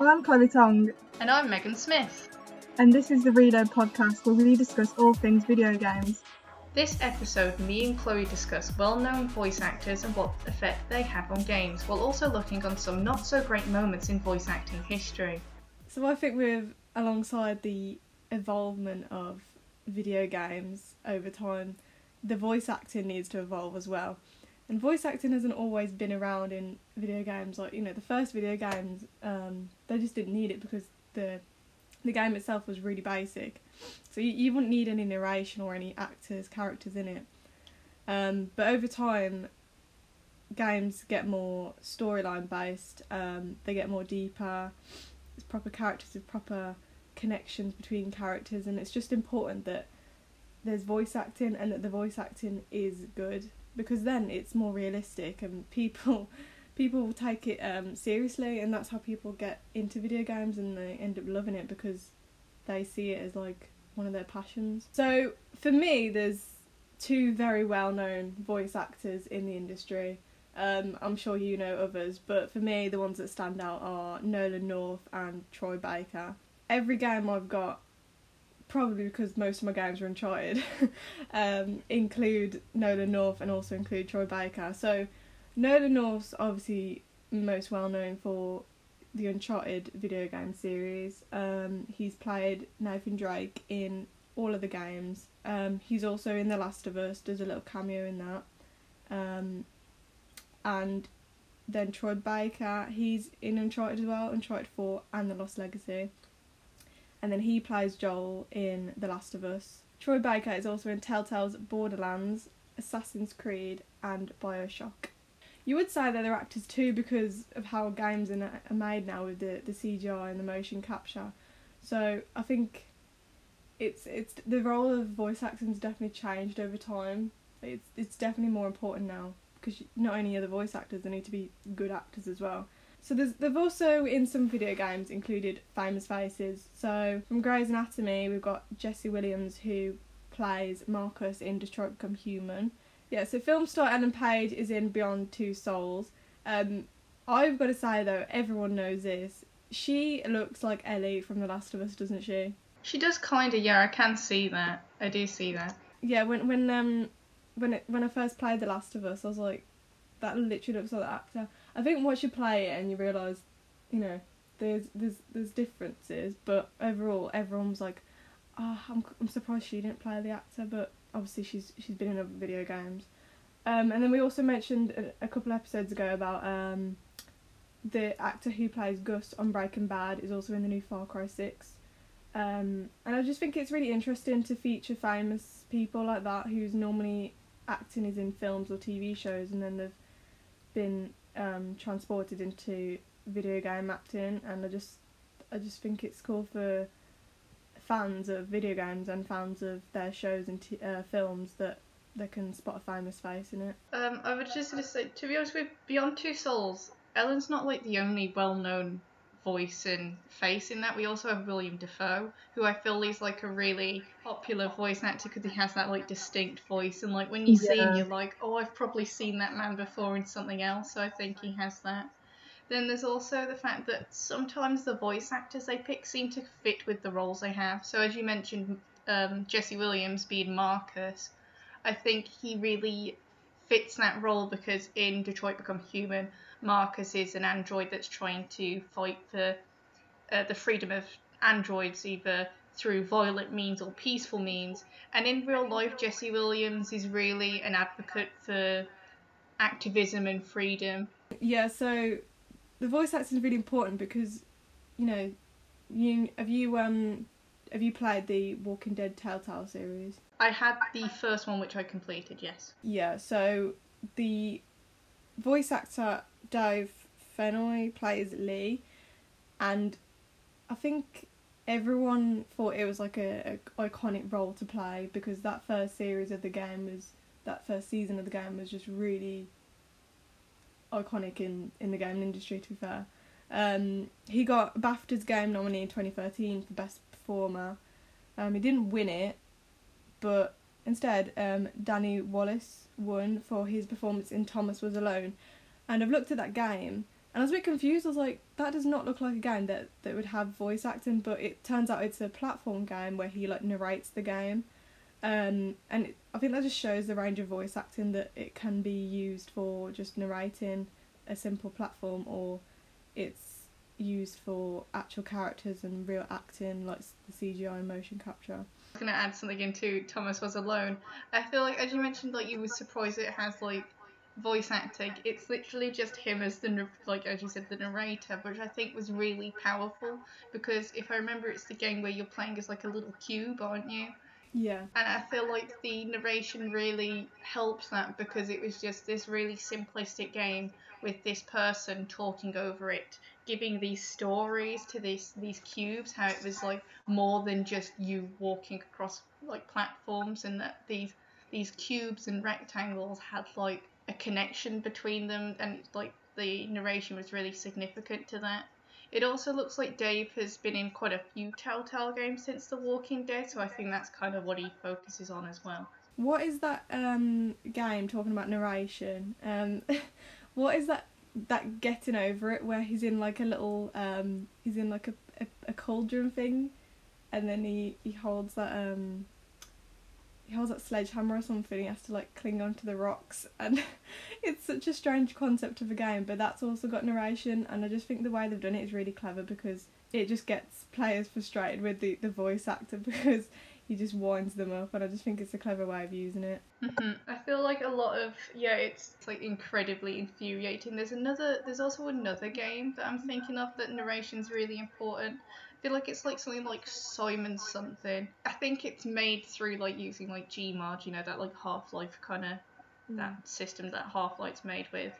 I'm Chloe Tongue, And I'm Megan Smith. and this is the Reload podcast where we discuss all things video games. This episode, me and Chloe discuss well known voice actors and what effect they have on games, while also looking on some not so great moments in voice acting history. So I think with alongside the evolvement of video games over time, the voice acting needs to evolve as well. And voice acting hasn't always been around in video games. Like you know, the first video games, um, they just didn't need it because the the game itself was really basic. So you, you wouldn't need any narration or any actors, characters in it. Um, but over time, games get more storyline based. Um, they get more deeper. It's proper characters with proper connections between characters, and it's just important that there's voice acting and that the voice acting is good because then it's more realistic and people people will take it um, seriously and that's how people get into video games and they end up loving it because they see it as like one of their passions. So for me, there's two very well known voice actors in the industry. Um, I'm sure you know others, but for me, the ones that stand out are Nolan North and Troy Baker. Every game I've got, probably because most of my games are Uncharted, um, include Nolan North and also include Troy Baker. So Nolan North's obviously most well known for the Uncharted video game series. Um, he's played Nathan Drake in all of the games. Um, he's also in The Last of Us. Does a little cameo in that. Um, and then Troy Baker, he's in Uncharted as well, Uncharted 4 and The Lost Legacy. And then he plays Joel in The Last of Us. Troy Baker is also in Telltale's Borderlands, Assassin's Creed, and Bioshock. You would say that they're actors too because of how games are made now with the, the CGI and the motion capture. So I think it's it's the role of voice has definitely changed over time. It's it's definitely more important now because not only are the voice actors, they need to be good actors as well. So there's, they've also in some video games included famous faces. So from Grey's Anatomy, we've got Jesse Williams who plays Marcus in Detroit Become Human. Yeah, so film star Ellen Page is in Beyond Two Souls. Um, I've got to say though, everyone knows this. She looks like Ellie from The Last of Us, doesn't she? She does kinda, yeah, I can see that. I do see that. Yeah, when when um when it when I first played The Last of Us, I was like, that literally looks like the actor. I think once you play it and you realise, you know, there's there's there's differences, but overall everyone was like, oh, I'm I'm surprised she didn't play the actor, but obviously she's she's been in other video games. Um, and then we also mentioned a, a couple episodes ago about um, the actor who plays Gus on Breaking Bad is also in the new Far Cry Six. Um, and I just think it's really interesting to feature famous people like that who's normally acting is in films or TV shows and then they've been um, transported into video game acting and I just I just think it's cool for fans of video games and fans of their shows and t- uh, films that they can spot a famous face in it. Um, I was just gonna say, to be honest with Beyond Two Souls, Ellen's not like the only well known voice and face in that. We also have William Dafoe, who I feel is like a really popular voice actor because he has that like distinct voice, and like when you see him, you're like, oh, I've probably seen that man before in something else. So I think he has that. Then there's also the fact that sometimes the voice actors they pick seem to fit with the roles they have. So as you mentioned, um, Jesse Williams being Marcus, I think he really fits that role because in Detroit Become Human, Marcus is an android that's trying to fight for uh, the freedom of androids either through violent means or peaceful means. And in real life, Jesse Williams is really an advocate for activism and freedom. Yeah, so the voice acting is really important because, you know, you have you um have you played the Walking Dead Telltale series? I had the first one which I completed, yes. Yeah, so the voice actor Dave Fennoy plays Lee, and I think everyone thought it was like a, a iconic role to play because that first series of the game was that first season of the game was just really iconic in in the gaming industry. To be fair, um, he got BAFTA's Game nominee in 2013 for Best Performer. Um, he didn't win it, but instead, um, Danny Wallace won for his performance in Thomas Was Alone. And I've looked at that game, And I was a bit confused. I was like, that does not look like a game that that would have voice acting, but it turns out it's a platform game where he like narrates the game. Um, and it, I think that just shows the range of voice acting that it can be used for just narrating a simple platform, or it's used for actual characters and real acting, like the CGI and motion capture. I was gonna add something into Thomas was alone. I feel like as you mentioned, like you were surprised it has like voice acting. It's literally just him as the like as you said the narrator, which I think was really powerful because if I remember, it's the game where you're playing as like a little cube, aren't you? Yeah. And I feel like the narration really helps that because it was just this really simplistic game with this person talking over it, giving these stories to these these cubes, how it was like more than just you walking across like platforms and that these these cubes and rectangles had like a connection between them and like the narration was really significant to that. It also looks like Dave has been in quite a few Telltale games since The Walking Dead, so I think that's kind of what he focuses on as well. What is that um game talking about narration? Um, what is that that getting over it where he's in like a little um he's in like a a, a cauldron thing, and then he he holds that um he holds that sledgehammer or something. He has to like cling onto the rocks, and it's such a strange concept of a game. But that's also got narration, and I just think the way they've done it is really clever because it just gets players frustrated with the the voice actor because he just winds them up, and I just think it's a clever way of using it. hmm I feel like a lot of yeah, it's, it's like incredibly infuriating. There's another, there's also another game that I'm thinking of that narration's really important. Feel like it's like something like Simon something. I think it's made through like using like Gmod, you know, that like Half Life kind of mm. that system that Half Life's made with.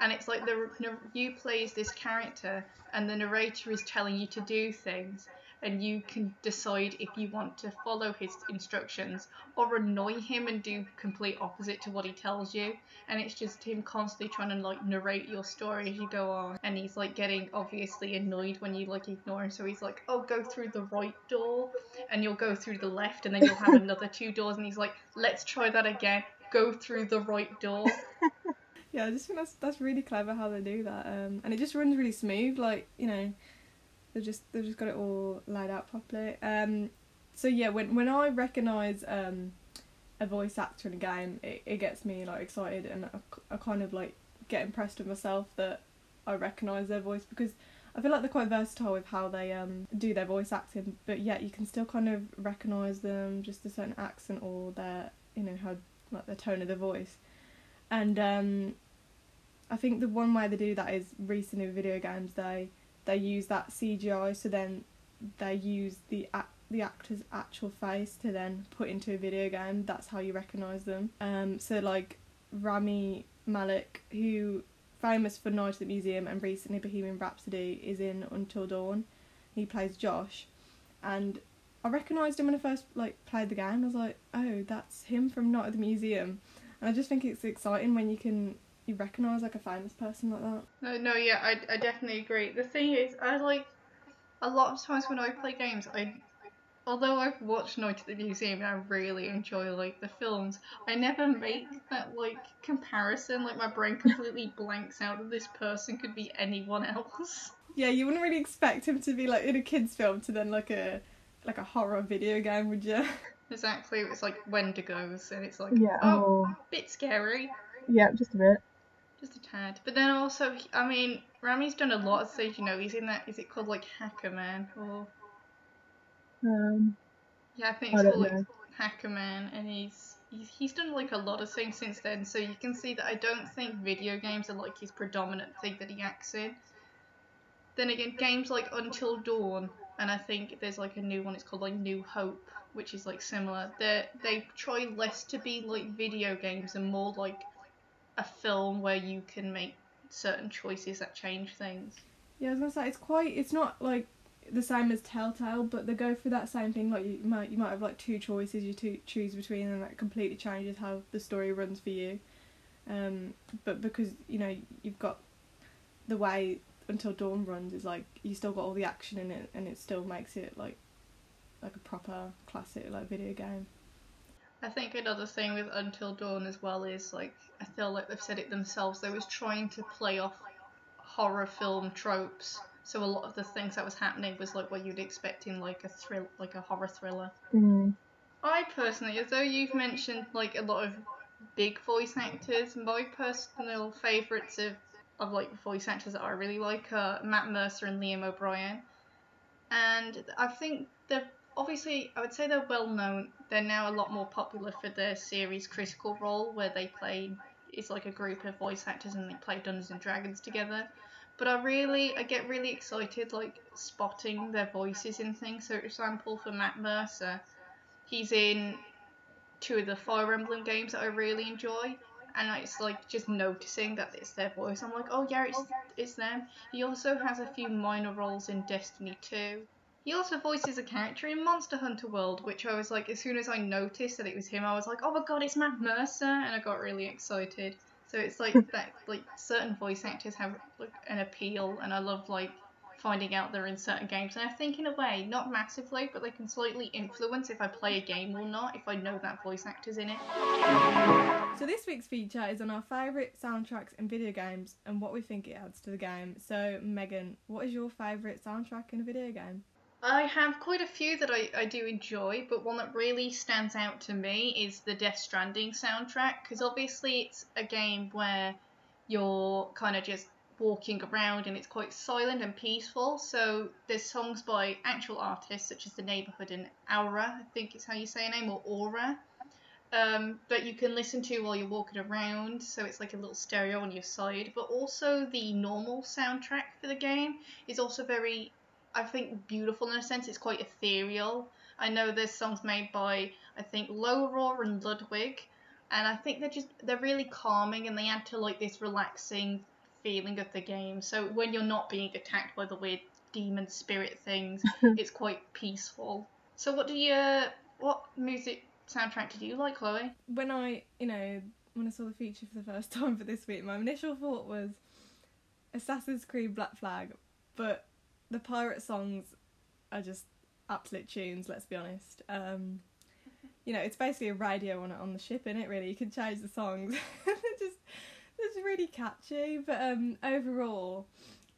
And it's like the you play as this character, and the narrator is telling you to do things, and you can decide if you want to follow his instructions or annoy him and do complete opposite to what he tells you. And it's just him constantly trying to like narrate your story as you go on, and he's like getting obviously annoyed when you like ignore him. So he's like, "Oh, go through the right door," and you'll go through the left, and then you'll have another two doors, and he's like, "Let's try that again." Go through the right door. Yeah, I just think that's that's really clever how they do that, um, and it just runs really smooth. Like you know, they've just they've just got it all laid out properly. Um, so yeah, when when I recognise um, a voice actor in a game, it, it gets me like excited, and I, I kind of like get impressed with myself that I recognise their voice because I feel like they're quite versatile with how they um, do their voice acting, but yet you can still kind of recognise them just a certain accent or their you know how like the tone of the voice. And um, I think the one way they do that is recently with video games they they use that CGI so then they use the the actor's actual face to then put into a video game. That's how you recognise them. Um, so like Rami Malek, who famous for Night at the Museum and recently Bohemian Rhapsody, is in Until Dawn. He plays Josh, and I recognised him when I first like played the game. I was like, oh, that's him from Night at the Museum, and I just think it's exciting when you can you recognise like a famous person like that. No, no, yeah, I, I definitely agree. The thing is, I like a lot of times when I play games, I although I've watched Night at the Museum and I really enjoy like the films, I never make that like comparison. Like my brain completely blanks out that this person could be anyone else. Yeah, you wouldn't really expect him to be like in a kids' film to then like a like a horror video game, would you? Exactly, it's like Wendigos, and it's like Yeah. oh, Oh. bit scary, Yeah, just a bit. Just a tad. But then also, I mean, Rami's done a lot of things. You know, he's in that. Is it called like Hacker Man or? Um, Yeah, I think it's don't called like know. Hacker Man, and he's, he's he's done like a lot of things since then. So you can see that I don't think video games are like his predominant thing that he acts in. Then again, games like Until Dawn, and I think there's like a new one. It's called like New Hope, which is like similar. They they try less to be like video games and more like a film where you can make certain choices that change things. Yeah, I was gonna say it's quite. It's not like the same as Telltale, but they go through that same thing. Like you might you might have like two choices you to choose between, and that completely changes how the story runs for you. Um, but because you know you've got the way until dawn runs is like you still got all the action in it, and it still makes it like like a proper classic like video game. I think another thing with Until Dawn as well is like I feel like they've said it themselves. They was trying to play off horror film tropes. So a lot of the things that was happening was like what you'd expect in like a thrill, like a horror thriller. Mm. I personally, although you've mentioned like a lot of big voice actors, my personal favourites of of like voice actors that I really like are Matt Mercer and Liam O'Brien. And I think they're obviously I would say they're well known. They're now a lot more popular for their series Critical Role, where they play it's like a group of voice actors and they play Dungeons and Dragons together. But I really I get really excited like spotting their voices in things. So for example for Matt Mercer, he's in two of the Fire Emblem games that I really enjoy. And it's like just noticing that it's their voice. I'm like, oh yeah, it's it's them. He also has a few minor roles in Destiny 2. He also voices a character in Monster Hunter World, which I was like, as soon as I noticed that it was him, I was like, oh my god, it's Matt Mercer, and I got really excited. So it's like that, like certain voice actors have like an appeal, and I love like finding out they're in certain games. And I think in a way, not massively, but they can slightly influence if I play a game or not, if I know that voice actor's in it. So this week's feature is on our favourite soundtracks in video games and what we think it adds to the game. So Megan, what is your favourite soundtrack in a video game? I have quite a few that I, I do enjoy, but one that really stands out to me is the Death Stranding soundtrack, because obviously it's a game where you're kind of just walking around and it's quite silent and peaceful. So there's songs by actual artists such as The Neighborhood and Aura, I think it's how you say a name, or Aura, um, that you can listen to while you're walking around. So it's like a little stereo on your side. But also the normal soundtrack for the game is also very, I think, beautiful in a sense. It's quite ethereal. I know there's songs made by I think Low and Ludwig, and I think they're just they're really calming and they add to like this relaxing feeling of the game. So when you're not being attacked by the weird demon spirit things, it's quite peaceful. So what do you what music soundtrack did you like, Chloe? When I, you know, when I saw the feature for the first time for this week, my initial thought was Assassin's Creed Black Flag, but the pirate songs are just absolute tunes. Let's be honest. Um, you know, it's basically a radio on on the ship, in it. Really, you can change the songs. just it's really catchy. But um, overall,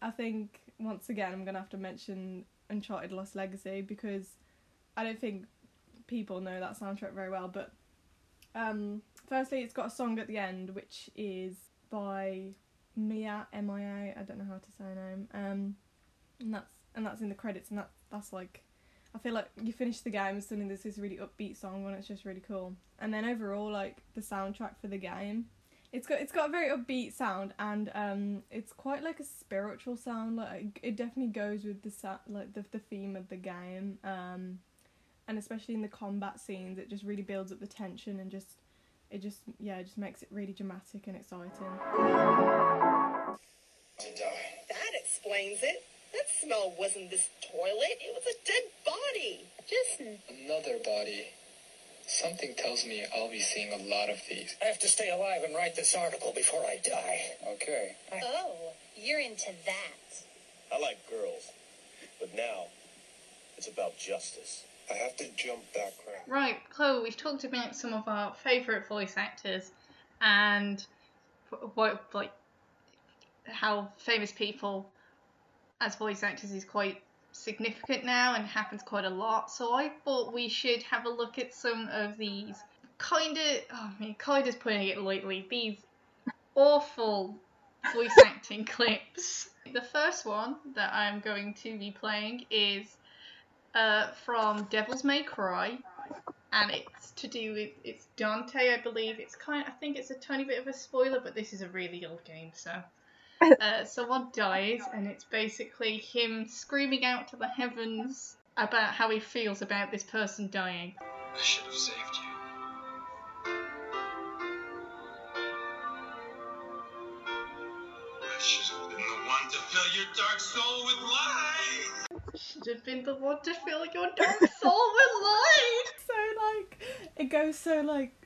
I think once again I'm gonna have to mention Uncharted Lost Legacy because I don't think people know that soundtrack very well. But um, firstly, it's got a song at the end which is by Mia M I A. I don't know how to say her name. Um, and that's and that's in the credits, and that that's like. I feel like you finish the game and suddenly there's this really upbeat song and it's just really cool. And then overall, like the soundtrack for the game it's got it's got a very upbeat sound and um it's quite like a spiritual sound like it definitely goes with the sa- like the the theme of the game um and especially in the combat scenes it just really builds up the tension and just it just yeah it just makes it really dramatic and exciting To die. That explains it. That smell wasn't this toilet. It was a dead body. Just Another body. Something tells me I'll be seeing a lot of these. I have to stay alive and write this article before I die. Okay. Oh, you're into that. I like girls, but now it's about justice. I have to jump that crap. Right, Chloe, we've talked about some of our favourite voice actors and what like how famous people as voice actors is quite significant now and happens quite a lot. So I thought we should have a look at some of these kind of, oh, mean, kind of putting it lightly, these awful voice acting clips. The first one that I'm going to be playing is uh, from Devil's May Cry, and it's to do with it's Dante, I believe. It's kind, I think it's a tiny bit of a spoiler, but this is a really old game, so uh, someone dies, and it's basically him screaming out to the heavens about how he feels about this person dying. I should have saved you. I should have been the one to fill your dark soul with light. Should have been the one to fill your dark soul with light. so like it goes so like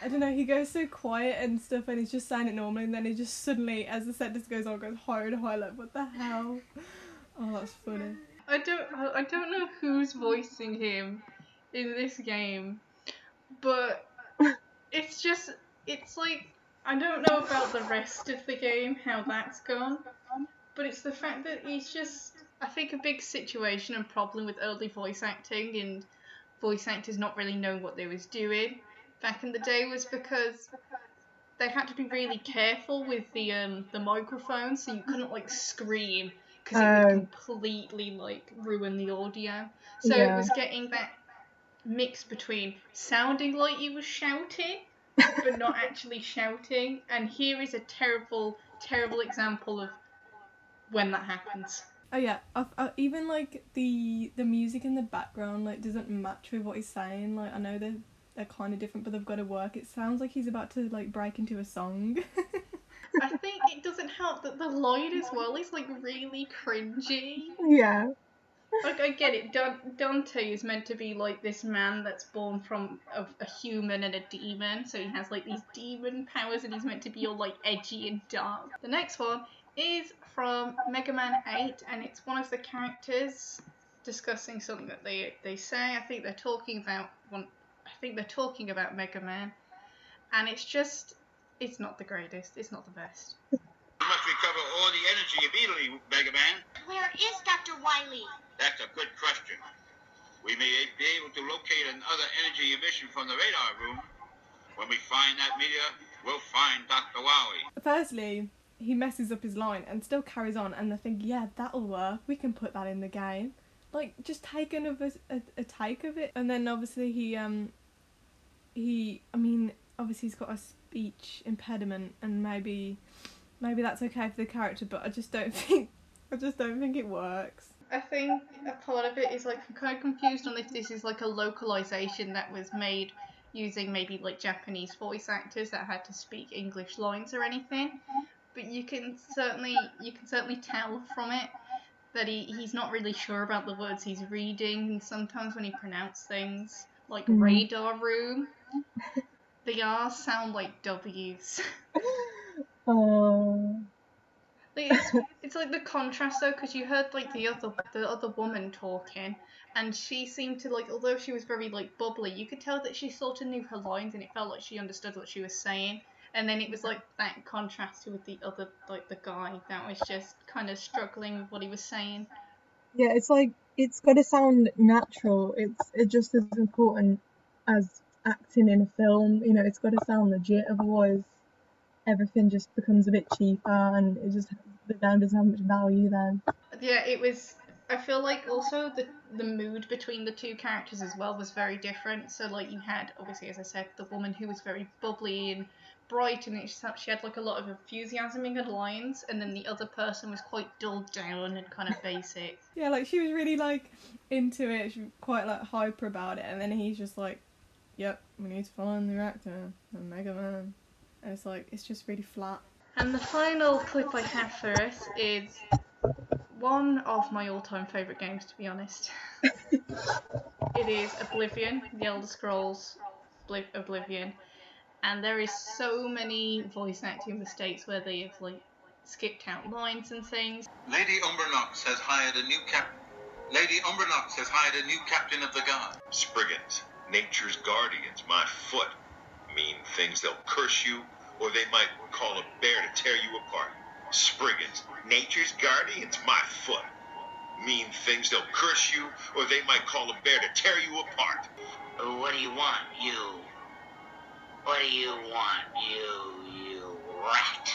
I don't know, he goes so quiet and stuff and he's just saying it normally and then he just suddenly as the sentence goes on goes and higher like what the hell? Oh that's funny. I don't I don't know who's voicing him in this game, but it's just it's like I don't know about the rest of the game how that's gone, but it's the fact that he's just. I think a big situation and problem with early voice acting and voice actors not really knowing what they was doing back in the day was because they had to be really careful with the um the microphone, so you couldn't like scream because it Oh. would completely like ruin the audio. So it was getting that mix between sounding like you were shouting but not actually shouting. And here is a terrible, terrible example of when that happens. Oh yeah, I, I, even like the the music in the background like doesn't match with what he's saying. Like I know they're they're kind of different, but they've got to work. It sounds like he's about to like break into a song. I think it doesn't help that the line as well is like really cringy. Yeah. Like I get it, Dan- Dante is meant to be like this man that's born from a, a human and a demon, so he has like these demon powers, and he's meant to be all like edgy and dark. The next one is from Mega Man 8, and it's one of the characters discussing something that they they say. I think they're talking about one. I think they're talking about Mega Man, and it's just it's not the greatest. It's not the best. You must recover all the energy immediately, Mega Man. Where is Dr. Wily? That's a good question. We may be able to locate another energy emission from the radar room. When we find that meteor, we'll find Dr. Wowie. Firstly, he messes up his line and still carries on, and they think, yeah, that'll work. We can put that in the game. Like, just take another a, a take of it, and then obviously he um he I mean obviously he's got a speech impediment, and maybe maybe that's okay for the character, but I just don't think I just don't think it works. I think a part of it is like I'm kind of confused on if this is like a localization that was made using maybe like Japanese voice actors that had to speak English lines or anything. But you can certainly you can certainly tell from it that he, he's not really sure about the words he's reading and sometimes when he pronounces things like Mm. radar room the R's sound like W's. Oh. Like, it's, it's like the contrast though, because you heard like the other the other woman talking, and she seemed to like, although she was very like bubbly, you could tell that she sort of knew her lines, and it felt like she understood what she was saying. And then it was like that contrast with the other like the guy that was just kind of struggling with what he was saying. Yeah, it's like it's got to sound natural. It's it's just as important as acting in a film. You know, it's got to sound legit. Otherwise, everything just becomes a bit cheaper, and it just the game doesn't have much value then. Yeah, it was. I feel like also the the mood between the two characters as well was very different. So like you had obviously, as I said, the woman who was very bubbly and bright, and it, she had like a lot of enthusiasm in her lines, and then the other person was quite dulled down and kind of basic. Yeah, like she was really like into it. She was quite like hyper about it, and then he's just like, "Yep, we need to find the reactor the Mega Man," and it's like it's just really flat. And the final clip I have for us is one of my all-time favorite games, to be honest. it is Oblivion, The Elder Scrolls Obli- Oblivion, and there is so many voice acting mistakes where they have like skipped out lines and things. Lady Umbranox has hired a new cap. Lady Umbranox has hired a new captain of the guard. Spriggans, nature's guardians, my foot. Mean things they'll curse you, or they might call a bear to tear you apart. Spriggans, nature's guardians, my foot. Mean things they'll curse you, or they might call a bear to tear you apart. What do you want, you? What do you want, you, you rat?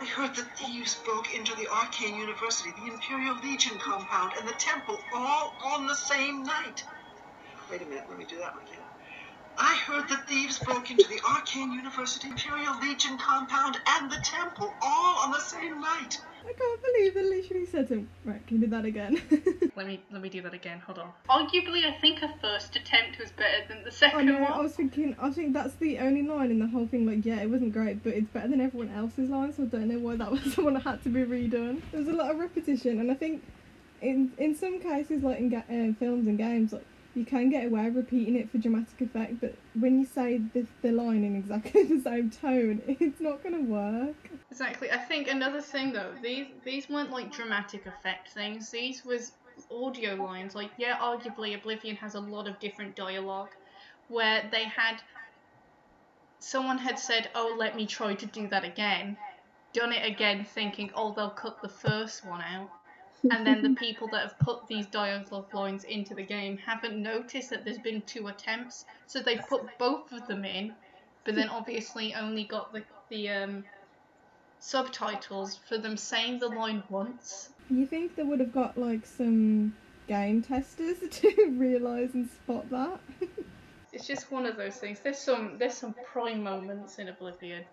I heard that thieves broke into the Arcane University, the Imperial Legion compound, and the temple all on the same night. Wait a minute, let me do that one again. I heard that thieves broke into the Arcane University, Imperial Legion compound, and the temple all on the same night. I can't believe they literally said to him, right, can you do that again? Let me let me do that again. Hold on. Arguably, I think her first attempt was better than the I second know, one. I was thinking, I think that's the only line in the whole thing, like, yeah, it wasn't great, but it's better than everyone else's line, so I don't know why that was the one that had to be redone. There was a lot of repetition, and I think in in some cases, like in ga- uh, films and games, like, you can get away repeating it for dramatic effect, but when you say the, the line in exactly the same tone, it's not going to work. Exactly. I think another thing though, these these weren't like dramatic effect things. These was audio lines. Like yeah, arguably Oblivion has a lot of different dialogue where they had someone had said, "Oh, let me try to do that again." done it again thinking, oh, they'll cut the first one out. And then the people that have put these dialogue lines into the game haven't noticed that there's been two attempts, so they put both of them in, but then obviously only got the the um, subtitles for them saying the line once. You think they would have got like some game testers to realise and spot that? it's just one of those things. There's some there's some prime moments in Oblivion,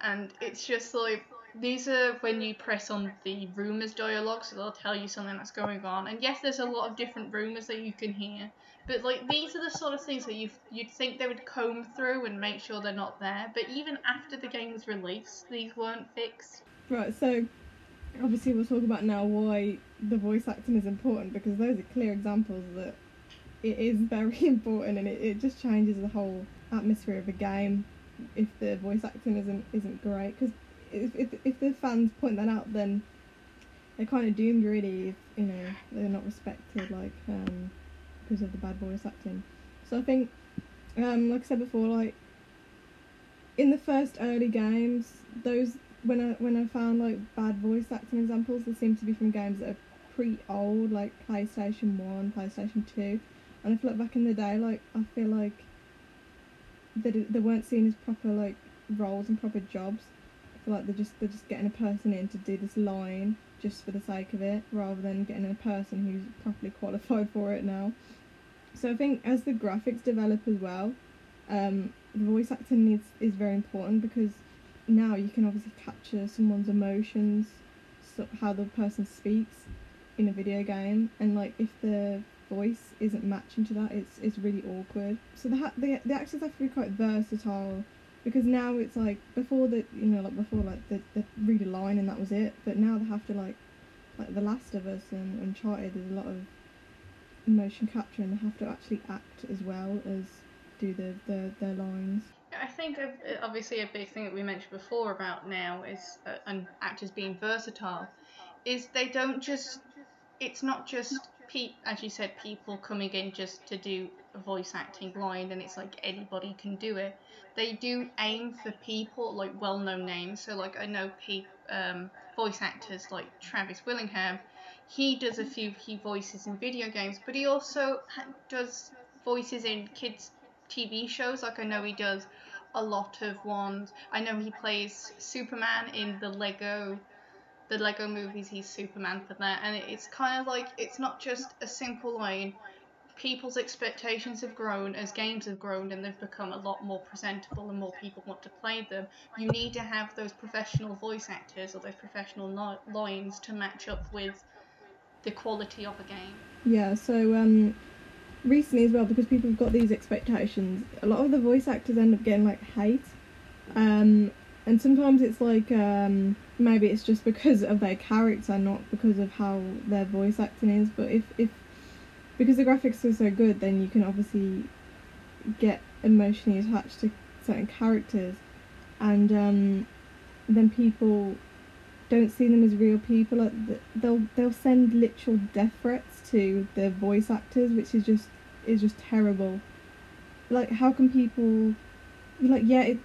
and it's just like these are when you press on the rumors dialogue, so they'll tell you something that's going on. And yes, there's a lot of different rumors that you can hear, but like these are the sort of things that you you'd think they would comb through and make sure they're not there. But even after the game was released, these weren't fixed. Right. So obviously we'll talk about now why the voice acting is important because those are clear examples that it is very important and it, it just changes the whole atmosphere of a game if the voice acting isn't isn't great because if, if, if the fans point that out then they're kind of doomed really if you know they're not respected like um, because of the bad voice acting so I think um, like I said before like in the first early games those when I when I found like bad voice acting examples they seem to be from games that are pretty old like PlayStation 1 PlayStation 2 and if I look back in the day, like I feel like they they weren't seen as proper like roles and proper jobs. Like they're just they're just getting a person in to do this line just for the sake of it, rather than getting a person who's properly qualified for it now. So I think as the graphics develop as well, um, the voice acting needs is very important because now you can obviously capture someone's emotions, so how the person speaks in a video game, and like if the voice isn't matching to that, it's it's really awkward. So the ha- the the actors have to be quite versatile because now it's like before the you know like before like the the read a line and that was it, but now they have to like like The Last of Us and Uncharted. There's a lot of motion capture and they have to actually act as well as do the, the their lines. I think obviously a big thing that we mentioned before about now is uh, and actors being versatile is they don't just it's not just pe- as you said, people coming in just to do voice acting line, and it's like anybody can do it. They do aim for people like well-known names. So like I know pe- um, voice actors like Travis Willingham. He does a few he voices in video games, but he also does voices in kids' TV shows. Like I know he does a lot of ones. I know he plays Superman in the Lego the Lego movies, he's Superman for that, and it's kind of like it's not just a simple line. People's expectations have grown as games have grown, and they've become a lot more presentable, and more people want to play them. You need to have those professional voice actors or those professional lines to match up with the quality of a game. Yeah. So um, recently as well, because people have got these expectations, a lot of the voice actors end up getting like hate. Um, and sometimes it's like um, maybe it's just because of their character, not because of how their voice acting is. But if if because the graphics are so good, then you can obviously get emotionally attached to certain characters, and um, then people don't see them as real people. They'll they'll send literal death threats to the voice actors, which is just is just terrible. Like, how can people? Like, yeah, it,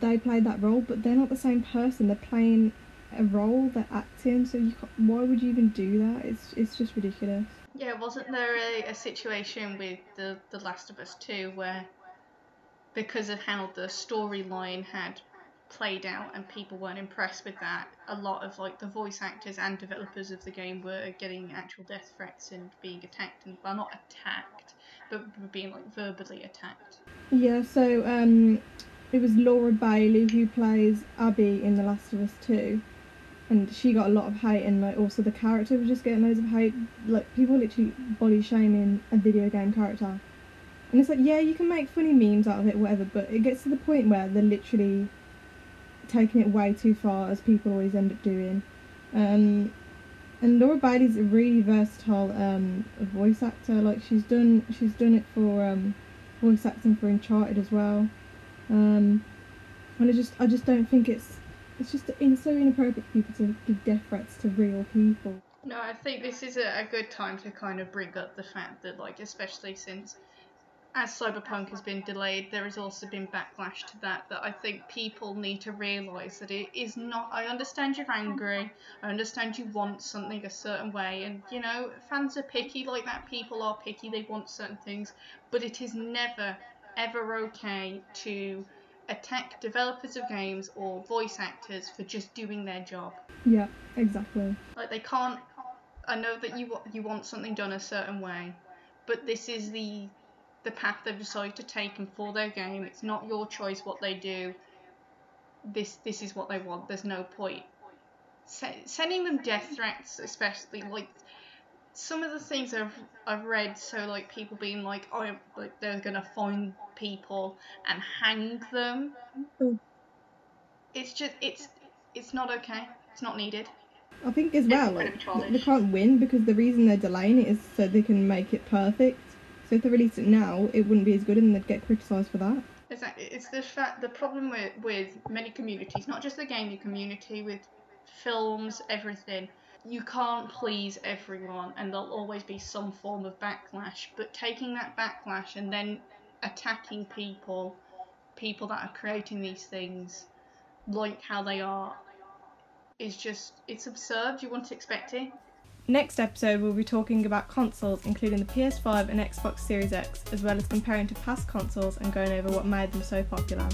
they played that role, but they're not the same person. They're playing a role, they're acting. So you, why would you even do that? It's it's just ridiculous. Yeah, wasn't there a, a situation with the the Last of Us Two where because of how the storyline had played out and people weren't impressed with that, a lot of like the voice actors and developers of the game were getting actual death threats and being attacked and well not attacked, but being like verbally attacked. Yeah, so um it was Laura Bailey who plays Abby in The Last of Us 2. And she got a lot of hate, and like also the character was just getting loads of hate. Like people literally body shaming a video game character, and it's like, yeah, you can make funny memes out of it, whatever. But it gets to the point where they're literally taking it way too far, as people always end up doing. Um, and Laura Bailey's a really versatile um, voice actor. Like she's done, she's done it for um, voice acting for Uncharted as well. Um, and I just I just don't think it's it's just it's so inappropriate for people to give death threats to real people. No, I think this is a, a good time to kind of bring up the fact that like especially since as Cyberpunk has been delayed, there has also been backlash to that. That I think people need to realise that it is not. I understand you're angry. I understand you want something a certain way, and you know fans are picky like that. People are picky. They want certain things, but it is never ever okay to attack developers of games or voice actors for just doing their job. Yeah, exactly. Like they can't. I know that you you want something done a certain way, but this is the the path they've decided to take and for their game. It's not your choice what they do. This this is what they want. There's no point Se- sending them death threats, especially like some of the things I've I've read. So like people being like, oh, like they're gonna find people and hang them. Oh. It's just it's it's not okay. It's not needed. I think as well, like, they can't win because the reason they're delaying it is so they can make it perfect. So if they released it now, it wouldn't be as good and they'd get criticised for that. Exactly. It's the fact the problem with with many communities, not just the gaming community, with films, everything. You can't please everyone, and there'll always be some form of backlash. But taking that backlash and then attacking people, people that are creating these things, like how they are, is just it's absurd. You wouldn't expect it. Next episode, we'll be talking about consoles, including the PS5 and Xbox Series X, as well as comparing to past consoles and going over what made them so popular.